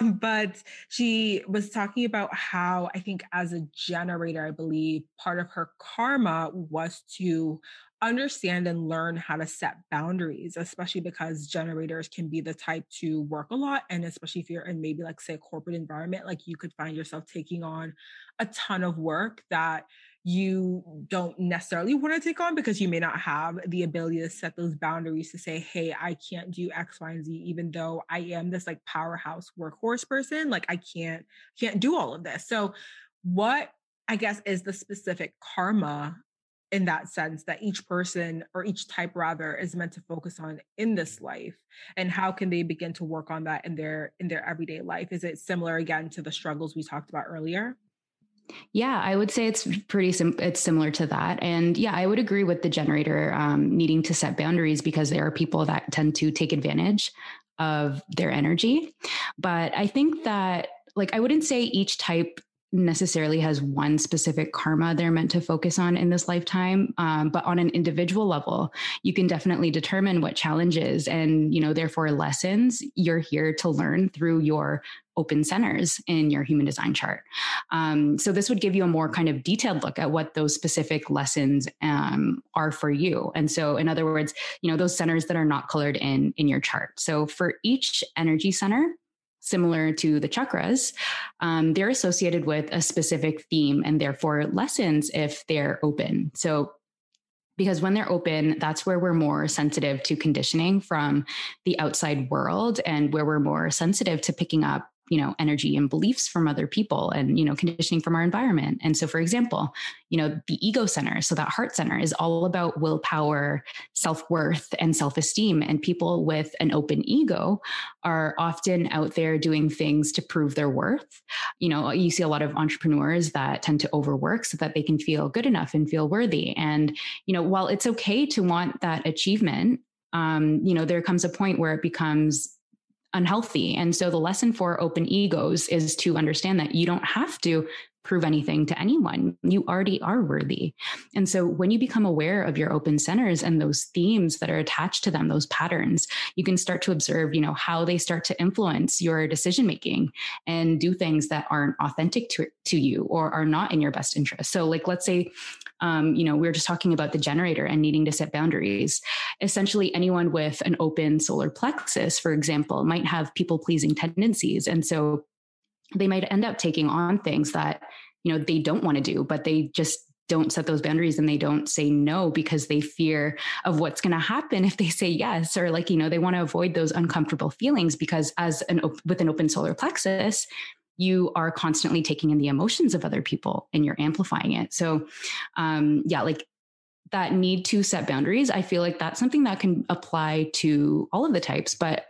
Um, but she was talking about how I think as a generator, I believe part of her karma was to understand and learn how to set boundaries, especially because generators can be the type to work a lot. And especially if you're in maybe like say a corporate environment, like you could find yourself taking on a ton of work that you don't necessarily want to take on because you may not have the ability to set those boundaries to say, hey, I can't do X, Y, and Z, even though I am this like powerhouse workhorse person. Like I can't, can't do all of this. So what I guess is the specific karma in that sense that each person or each type rather is meant to focus on in this life and how can they begin to work on that in their in their everyday life is it similar again to the struggles we talked about earlier yeah, I would say it's pretty sim- it's similar to that, and yeah, I would agree with the generator um, needing to set boundaries because there are people that tend to take advantage of their energy. But I think that like I wouldn't say each type necessarily has one specific karma they're meant to focus on in this lifetime um, but on an individual level you can definitely determine what challenges and you know therefore lessons you're here to learn through your open centers in your human design chart. Um, so this would give you a more kind of detailed look at what those specific lessons um, are for you. And so in other words you know those centers that are not colored in in your chart. So for each energy center similar to the chakras, um, they're associated with a specific theme and therefore lessons if they're open. So, because when they're open, that's where we're more sensitive to conditioning from the outside world and where we're more sensitive to picking up you know energy and beliefs from other people and you know conditioning from our environment. And so for example you know the ego center so that heart center is all about willpower self-worth and self-esteem. And people with an open ego are often out there doing things to prove their worth. You know you see a lot of entrepreneurs that tend to overwork so that they can feel good enough and feel worthy. And you know while it's okay to want that achievement um, you know there comes a point where it becomes unhealthy. And so the lesson for open egos is to understand that you don't have to prove anything to anyone. You already are worthy. And so when you become aware of your open centers and those themes that are attached to them, those patterns, you can start to observe, you know, how they start to influence your decision making and do things that aren't authentic to, to you or are not in your best interest. So like let's say um, you know, we were just talking about the generator and needing to set boundaries. Essentially, anyone with an open solar plexus, for example, might have people pleasing tendencies. And so they might end up taking on things that, you know, they don't want to do, but they just don't set those boundaries and they don't say no because they fear of what's going to happen if they say yes or like you know they want to avoid those uncomfortable feelings because as an with an open solar plexus you are constantly taking in the emotions of other people and you're amplifying it. So, um, yeah, like that need to set boundaries, I feel like that's something that can apply to all of the types. But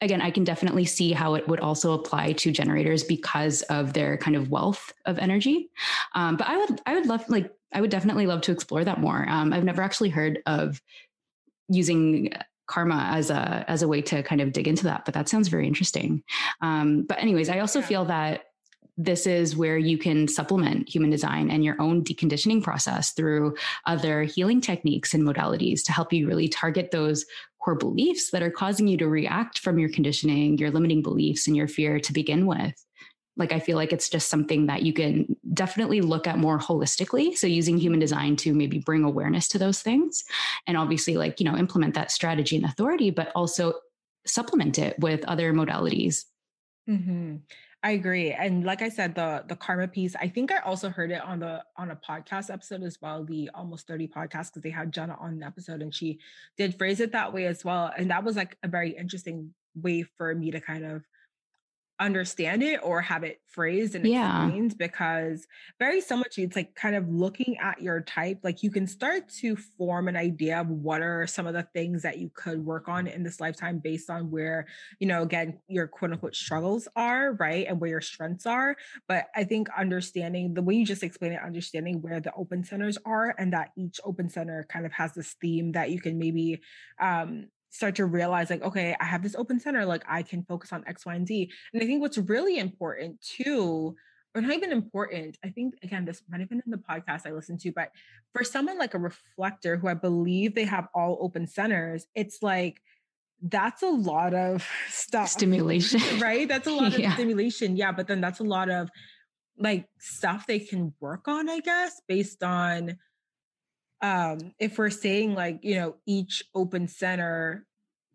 again, I can definitely see how it would also apply to generators because of their kind of wealth of energy. Um, but I would, I would love, like, I would definitely love to explore that more. Um, I've never actually heard of using karma as a as a way to kind of dig into that but that sounds very interesting um, but anyways i also yeah. feel that this is where you can supplement human design and your own deconditioning process through other healing techniques and modalities to help you really target those core beliefs that are causing you to react from your conditioning your limiting beliefs and your fear to begin with like i feel like it's just something that you can definitely look at more holistically so using human design to maybe bring awareness to those things and obviously like you know implement that strategy and authority but also supplement it with other modalities mm-hmm. I agree. And like I said, the the karma piece, I think I also heard it on the on a podcast episode as well, the almost 30 podcast, because they had Jenna on an episode and she did phrase it that way as well. And that was like a very interesting way for me to kind of understand it or have it phrased and yeah. explained because very similar to it's like kind of looking at your type like you can start to form an idea of what are some of the things that you could work on in this lifetime based on where you know again your quote unquote struggles are right and where your strengths are but i think understanding the way you just explained it understanding where the open centers are and that each open center kind of has this theme that you can maybe um start to realize like okay i have this open center like i can focus on x y and z. And i think what's really important too or not even important i think again this might have been in the podcast i listened to but for someone like a reflector who i believe they have all open centers it's like that's a lot of stuff stimulation. right? That's a lot yeah. of stimulation yeah but then that's a lot of like stuff they can work on i guess based on um, if we're saying like, you know, each open center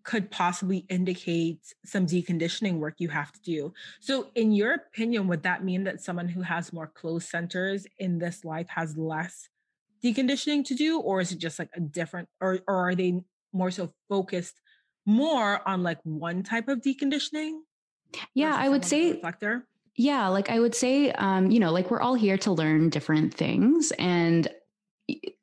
could possibly indicate some deconditioning work you have to do. So, in your opinion, would that mean that someone who has more closed centers in this life has less deconditioning to do, or is it just like a different, or or are they more so focused more on like one type of deconditioning? Yeah, I would say reflector. Yeah, like I would say, um, you know, like we're all here to learn different things, and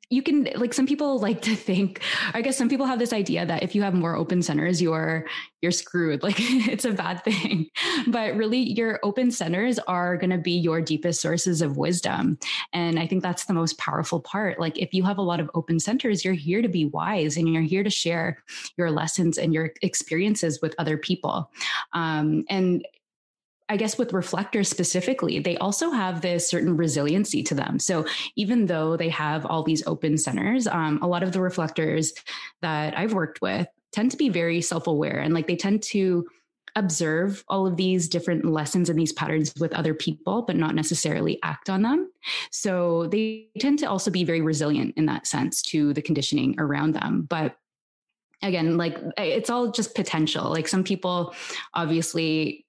you can like some people like to think i guess some people have this idea that if you have more open centers you're you're screwed. Like it's a bad thing. But really your open centers are going to be your deepest sources of wisdom. And i think that's the most powerful part. Like if you have a lot of open centers you're here to be wise and you're here to share your lessons and your experiences with other people. Um, and I guess with reflectors specifically, they also have this certain resiliency to them. So even though they have all these open centers, um, a lot of the reflectors that I've worked with tend to be very self aware and like they tend to observe all of these different lessons and these patterns with other people, but not necessarily act on them. So they tend to also be very resilient in that sense to the conditioning around them. But again, like it's all just potential. Like some people obviously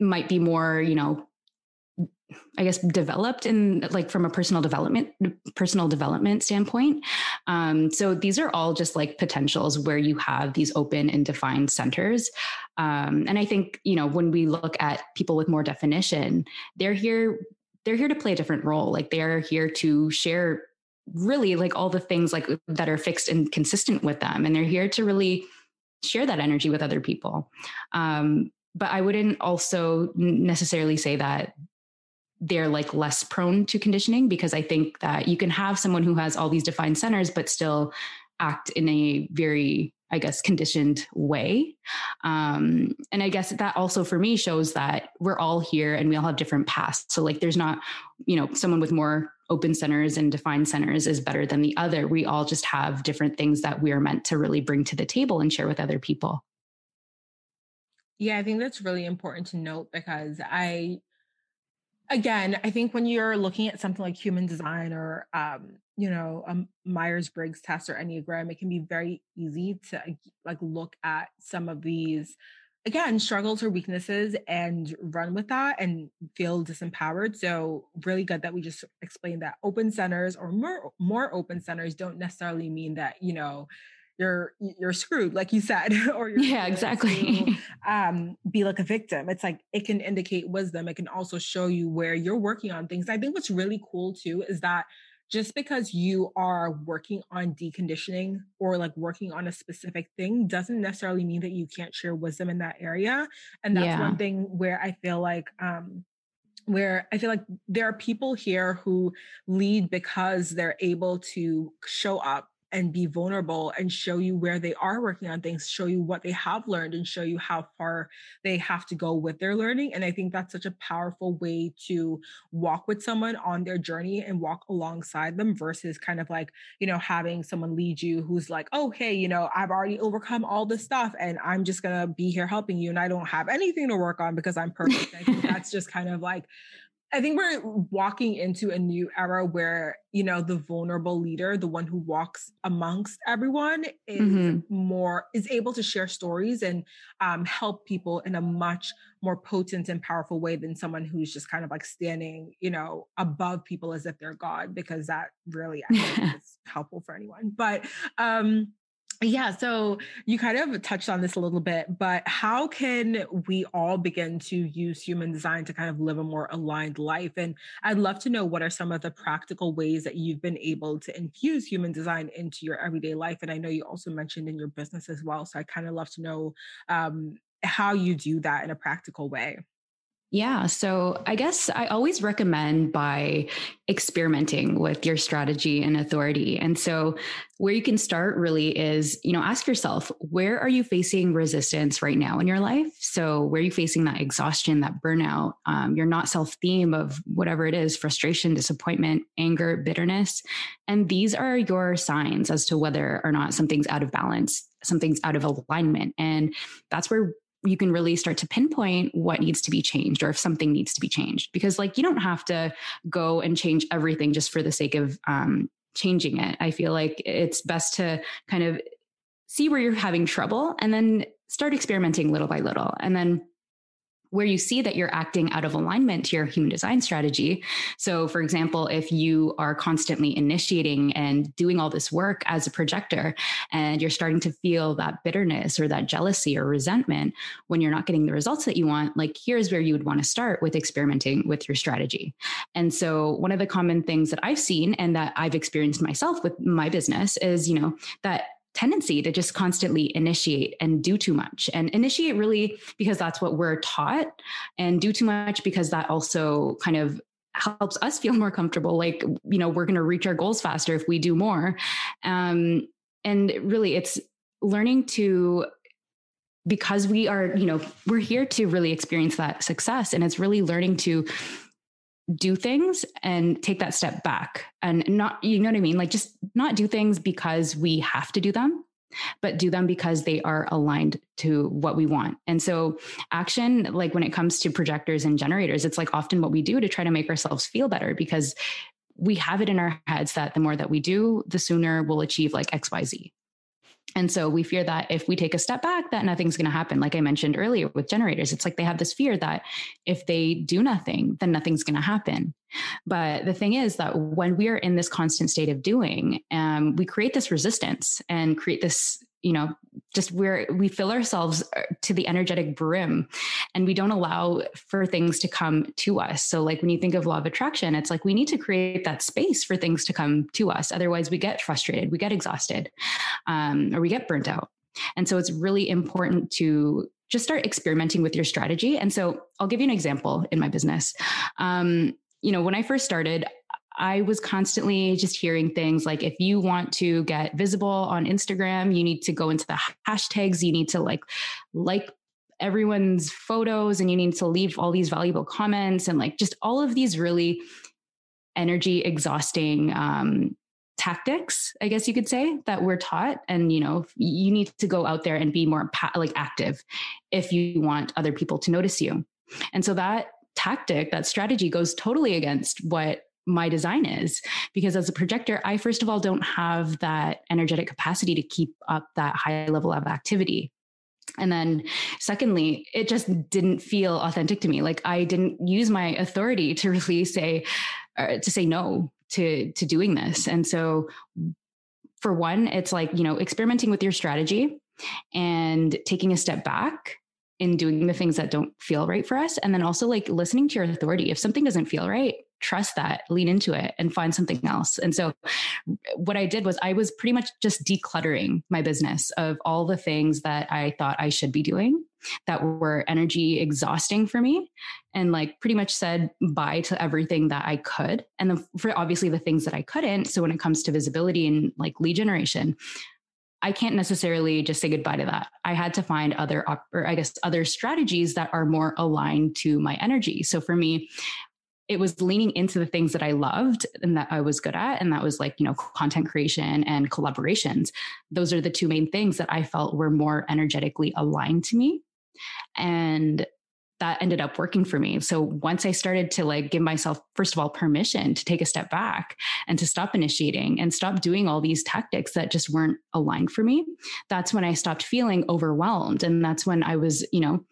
might be more, you know, I guess developed in like from a personal development personal development standpoint. Um, so these are all just like potentials where you have these open and defined centers. Um, and I think you know when we look at people with more definition, they're here they're here to play a different role. Like they're here to share really like all the things like that are fixed and consistent with them, and they're here to really share that energy with other people. Um, but I wouldn't also necessarily say that they're like less prone to conditioning because I think that you can have someone who has all these defined centers, but still act in a very, I guess, conditioned way. Um, and I guess that also for me shows that we're all here and we all have different paths. So, like, there's not, you know, someone with more open centers and defined centers is better than the other. We all just have different things that we are meant to really bring to the table and share with other people. Yeah, I think that's really important to note because I, again, I think when you're looking at something like human design or, um, you know, a Myers Briggs test or Enneagram, it can be very easy to like look at some of these, again, struggles or weaknesses and run with that and feel disempowered. So, really good that we just explained that open centers or more more open centers don't necessarily mean that you know you're you're screwed like you said or yeah exactly. to, um be like a victim. It's like it can indicate wisdom. It can also show you where you're working on things. I think what's really cool too is that just because you are working on deconditioning or like working on a specific thing doesn't necessarily mean that you can't share wisdom in that area. And that's yeah. one thing where i feel like um where I feel like there are people here who lead because they're able to show up and be vulnerable and show you where they are working on things, show you what they have learned, and show you how far they have to go with their learning. And I think that's such a powerful way to walk with someone on their journey and walk alongside them versus kind of like, you know, having someone lead you who's like, oh, hey, you know, I've already overcome all this stuff and I'm just going to be here helping you. And I don't have anything to work on because I'm perfect. I think that's just kind of like I think we're walking into a new era where, you know, the vulnerable leader, the one who walks amongst everyone, is mm-hmm. more, is able to share stories and um, help people in a much more potent and powerful way than someone who's just kind of like standing, you know, above people as if they're God, because that really is helpful for anyone. But, um, yeah, so you kind of touched on this a little bit, but how can we all begin to use human design to kind of live a more aligned life? And I'd love to know what are some of the practical ways that you've been able to infuse human design into your everyday life. And I know you also mentioned in your business as well. So I kind of love to know um, how you do that in a practical way. Yeah. So I guess I always recommend by experimenting with your strategy and authority. And so where you can start really is, you know, ask yourself, where are you facing resistance right now in your life? So where are you facing that exhaustion, that burnout, um, your not self theme of whatever it is, frustration, disappointment, anger, bitterness. And these are your signs as to whether or not something's out of balance, something's out of alignment. And that's where you can really start to pinpoint what needs to be changed or if something needs to be changed. Because like you don't have to go and change everything just for the sake of um, changing it. I feel like it's best to kind of see where you're having trouble and then start experimenting little by little. And then where you see that you're acting out of alignment to your human design strategy. So, for example, if you are constantly initiating and doing all this work as a projector and you're starting to feel that bitterness or that jealousy or resentment when you're not getting the results that you want, like here's where you would want to start with experimenting with your strategy. And so, one of the common things that I've seen and that I've experienced myself with my business is, you know, that tendency to just constantly initiate and do too much. And initiate really because that's what we're taught and do too much because that also kind of helps us feel more comfortable like you know we're going to reach our goals faster if we do more. Um, and really it's learning to because we are you know we're here to really experience that success and it's really learning to do things and take that step back and not you know what i mean? Like just not do things because we have to do them but do them because they are aligned to what we want. And so action like when it comes to projectors and generators it's like often what we do to try to make ourselves feel better because we have it in our heads that the more that we do the sooner we'll achieve like xyz and so we fear that if we take a step back, that nothing's going to happen. Like I mentioned earlier with generators, it's like they have this fear that if they do nothing, then nothing's going to happen. But the thing is that when we are in this constant state of doing, um, we create this resistance and create this you know just where we fill ourselves uh, to the energetic brim and we don't allow for things to come to us. So like when you think of law of attraction it's like we need to create that space for things to come to us. Otherwise we get frustrated we get exhausted um, or we get burnt out. And so it's really important to just start experimenting with your strategy. And so i'll give you an example in my business. Um, you know when i first started I was constantly just hearing things like if you want to get visible on Instagram, you need to go into the hashtags, you need to like like everyone's photos and you need to leave all these valuable comments and like just all of these really energy exhausting um, tactics i guess you could say that we're taught. And you know you need to go out there and be more like active if you want other people to notice you. And so that tactic that strategy goes totally against what my design is because as a projector i first of all don't have that energetic capacity to keep up that high level of activity. And then secondly it just didn't feel authentic to me. Like i didn't use my authority to really say uh, to say no to to doing this. And so for one it's like you know experimenting with your strategy and taking a step back in doing the things that don't feel right for us. And then also like listening to your authority. If something doesn't feel right trust that, lean into it and find something else. And so what I did was I was pretty much just decluttering my business of all the things that I thought I should be doing that were energy exhausting for me and like pretty much said bye to everything that I could. And then for obviously the things that I couldn't. So when it comes to visibility and like lead generation, I can't necessarily just say goodbye to that. I had to find other, or I guess, other strategies that are more aligned to my energy. So for me, it was leaning into the things that I loved and that I was good at. And that was like, you know, content creation and collaborations. Those are the two main things that I felt were more energetically aligned to me. And that ended up working for me. So once I started to like give myself, first of all, permission to take a step back and to stop initiating and stop doing all these tactics that just weren't aligned for me, that's when I stopped feeling overwhelmed. And that's when I was, you know,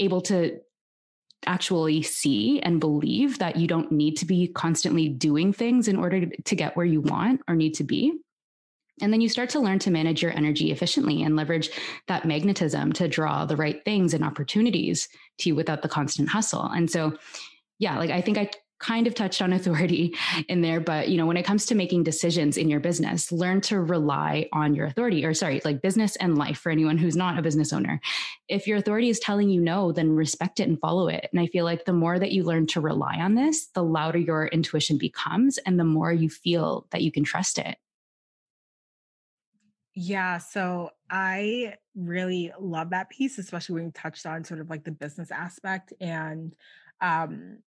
able to actually see and believe that you don't need to be constantly doing things in order to get where you want or need to be. And then you start to learn to manage your energy efficiently and leverage that magnetism to draw the right things and opportunities to you without the constant hustle. And so, yeah, like I think I kind of touched on authority in there but you know when it comes to making decisions in your business learn to rely on your authority or sorry like business and life for anyone who's not a business owner. If your authority is telling you no then respect it and follow it. And i feel like the more that you learn to rely on this the louder your intuition becomes and the more you feel that you can trust it. Yeah so i really love that piece especially when you touched on sort of like the business aspect and um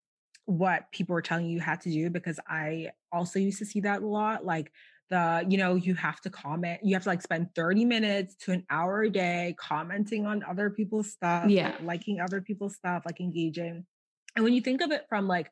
what people were telling you you had to do because I also used to see that a lot. Like the, you know, you have to comment, you have to like spend 30 minutes to an hour a day commenting on other people's stuff, yeah, like liking other people's stuff, like engaging. And when you think of it from like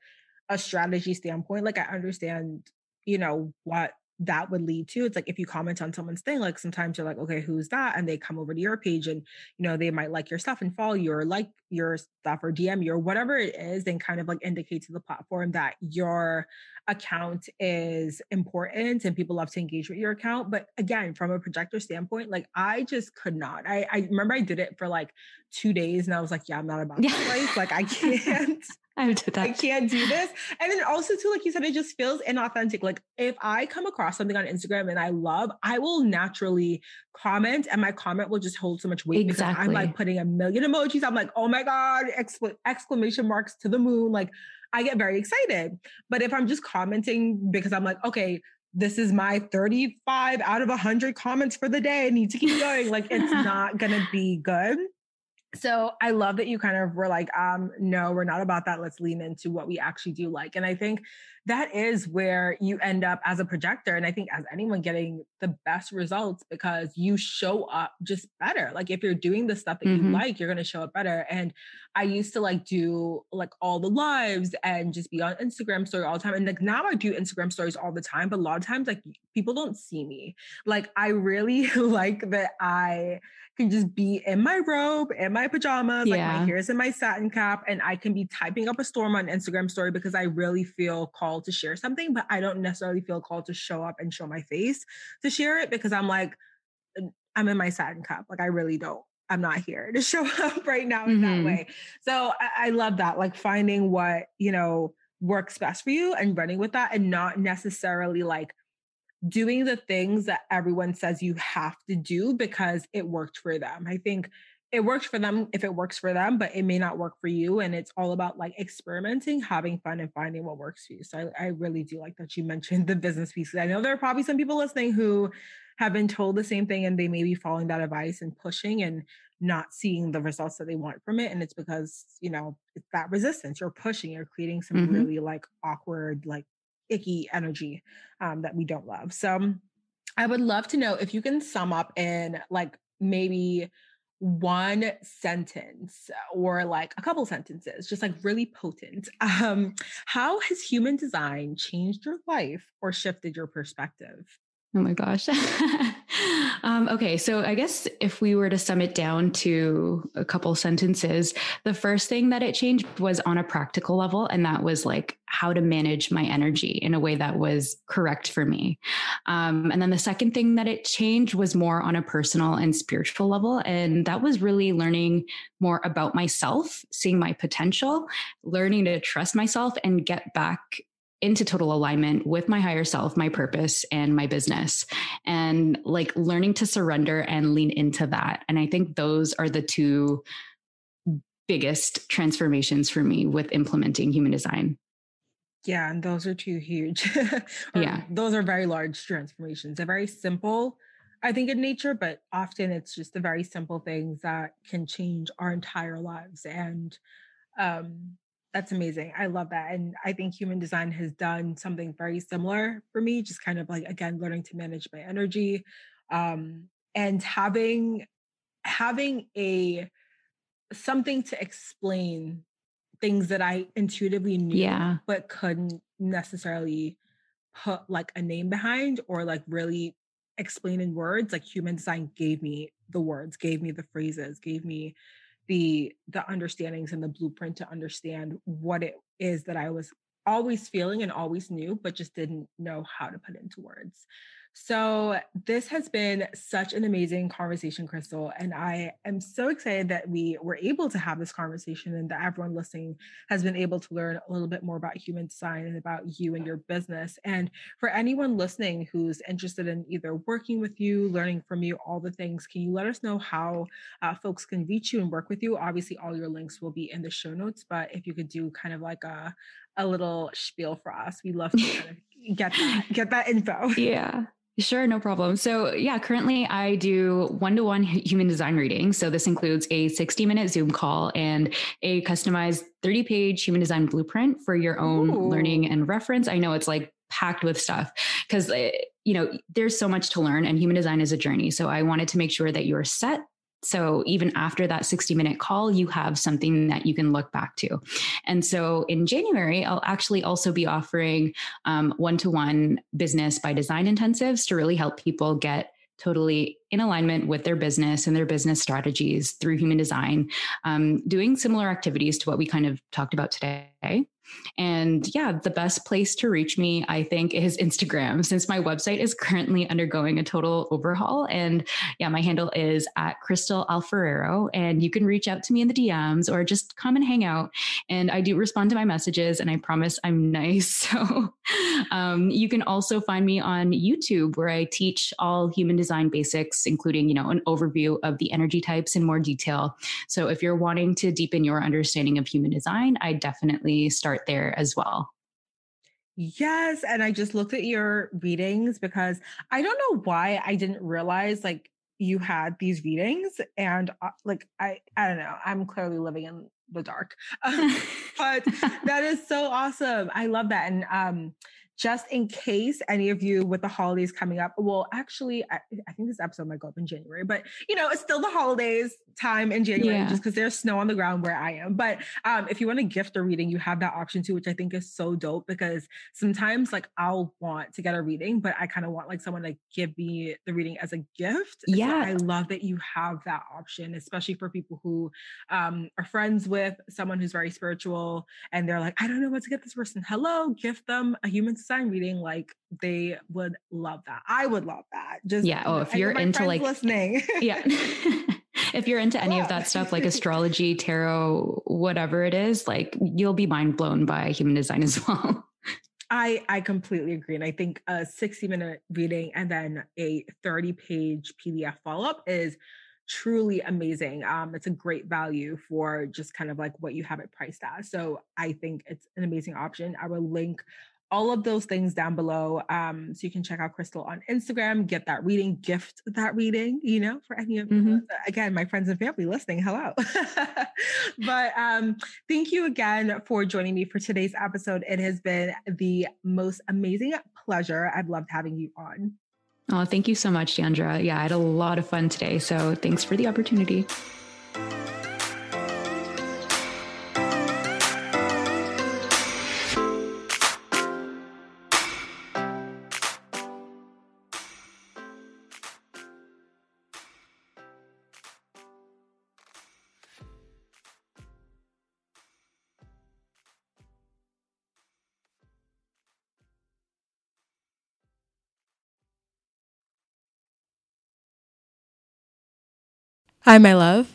a strategy standpoint, like I understand, you know, what that would lead to. It's like if you comment on someone's thing, like sometimes you're like, okay, who's that? And they come over to your page and, you know, they might like your stuff and follow you or like your stuff or DM you or whatever it is, and kind of like indicate to the platform that your account is important and people love to engage with your account. But again, from a projector standpoint, like I just could not. I, I remember I did it for like two days and I was like, yeah, I'm not about this life. Like I can't. I did that. I can't do this. And then also too, like you said, it just feels inauthentic. Like if I come across something on Instagram and I love, I will naturally comment and my comment will just hold so much weight exactly. because I'm like putting a million emojis. I'm like, oh my God, excla- exclamation marks to the moon. Like I get very excited. But if I'm just commenting because I'm like, okay, this is my 35 out of 100 comments for the day. I need to keep going. Like it's not going to be good so I love that you kind of were like, um, no, we're not about that. Let's lean into what we actually do like. And I think that is where you end up as a projector. And I think as anyone getting the best results because you show up just better. Like if you're doing the stuff that mm-hmm. you like, you're going to show up better. And I used to like do like all the lives and just be on Instagram story all the time. And like now I do Instagram stories all the time, but a lot of times like people don't see me. Like I really like that I can just be in my robe, in my pajamas, yeah. like my hair's in my satin cap, and I can be typing up a storm on Instagram story because I really feel called to share something, but I don't necessarily feel called to show up and show my face to share it because I'm like, I'm in my satin cup. Like I really don't. I'm not here to show up right now in mm-hmm. that way. So I, I love that, like finding what, you know, works best for you and running with that and not necessarily like doing the things that everyone says you have to do because it worked for them. I think it works for them if it works for them, but it may not work for you. And it's all about like experimenting, having fun, and finding what works for you. So I, I really do like that you mentioned the business piece. I know there are probably some people listening who have been told the same thing and they may be following that advice and pushing and not seeing the results that they want from it. And it's because, you know, it's that resistance. You're pushing, you're creating some mm-hmm. really like awkward, like icky energy um, that we don't love. So I would love to know if you can sum up in like maybe one sentence or like a couple sentences, just like really potent. Um, how has human design changed your life or shifted your perspective? Oh my gosh. um, okay, so I guess if we were to sum it down to a couple sentences, the first thing that it changed was on a practical level, and that was like how to manage my energy in a way that was correct for me. Um, and then the second thing that it changed was more on a personal and spiritual level, and that was really learning more about myself, seeing my potential, learning to trust myself, and get back into total alignment with my higher self, my purpose, and my business, and like learning to surrender and lean into that. And I think those are the two biggest transformations for me with implementing human design. Yeah, and those are two huge. yeah, those are very large transformations. They're very simple, I think, in nature, but often it's just the very simple things that can change our entire lives. And um, that's amazing. I love that. And I think human design has done something very similar for me, just kind of like, again, learning to manage my energy um, and having having a something to explain things that I intuitively knew yeah. but couldn't necessarily put like a name behind or like really explain in words. Like human design gave me the words, gave me the phrases, gave me the the understandings and the blueprint to understand what it is that I was always feeling and always knew, but just didn't know how to put into words. So, this has been such an amazing conversation, Crystal. And I am so excited that we were able to have this conversation and that everyone listening has been able to learn a little bit more about human design and about you and your business. And for anyone listening who's interested in either working with you, learning from you, all the things, can you let us know how uh, folks can reach you and work with you? Obviously, all your links will be in the show notes, but if you could do kind of like a, a little spiel for us, we love to kind of get that, get that info. Yeah. Sure, no problem. So, yeah, currently I do one to one human design reading. So, this includes a 60 minute Zoom call and a customized 30 page human design blueprint for your own Ooh. learning and reference. I know it's like packed with stuff because, eh, you know, there's so much to learn and human design is a journey. So, I wanted to make sure that you're set So even after that 60 minute call, you have something that you can look back to. And so in January, I'll actually also be offering one to one business by design intensives to really help people get totally in alignment with their business and their business strategies through human design, um, doing similar activities to what we kind of talked about today. And yeah, the best place to reach me, I think, is Instagram, since my website is currently undergoing a total overhaul. And yeah, my handle is at Crystal Alferrero. And you can reach out to me in the DMs or just come and hang out. And I do respond to my messages, and I promise I'm nice. So um, you can also find me on YouTube, where I teach all human design basics, including, you know, an overview of the energy types in more detail. So if you're wanting to deepen your understanding of human design, I definitely start start there as well. Yes. And I just looked at your readings because I don't know why I didn't realize like you had these readings and uh, like I I don't know I'm clearly living in the dark but that is so awesome I love that and um just in case any of you with the holidays coming up, well, actually, I, I, think this episode might go up in January, but you know, it's still the holidays time in January yeah. just because there's snow on the ground where I am. But um, if you want to gift a reading, you have that option too, which I think is so dope because sometimes like I'll want to get a reading, but I kind of want like someone to give me the reading as a gift. Yeah. So I love that you have that option, especially for people who um, are friends with someone who's very spiritual and they're like, I don't know what to get this person. Hello, gift them a human sign reading, like they would love that. I would love that. Just yeah. Oh, if you're into like listening, yeah. if you're into any of that stuff, like astrology, tarot, whatever it is, like you'll be mind blown by human design as well. I I completely agree, and I think a 60 minute reading and then a 30 page PDF follow up is truly amazing. Um, it's a great value for just kind of like what you have it priced at. So I think it's an amazing option. I will link all of those things down below. Um, so you can check out Crystal on Instagram, get that reading, gift that reading, you know, for any of mm-hmm. again, my friends and family listening. Hello. but um, thank you again for joining me for today's episode. It has been the most amazing pleasure. I've loved having you on. Oh, thank you so much, Deandra. Yeah, I had a lot of fun today. So thanks for the opportunity. Hi, my love.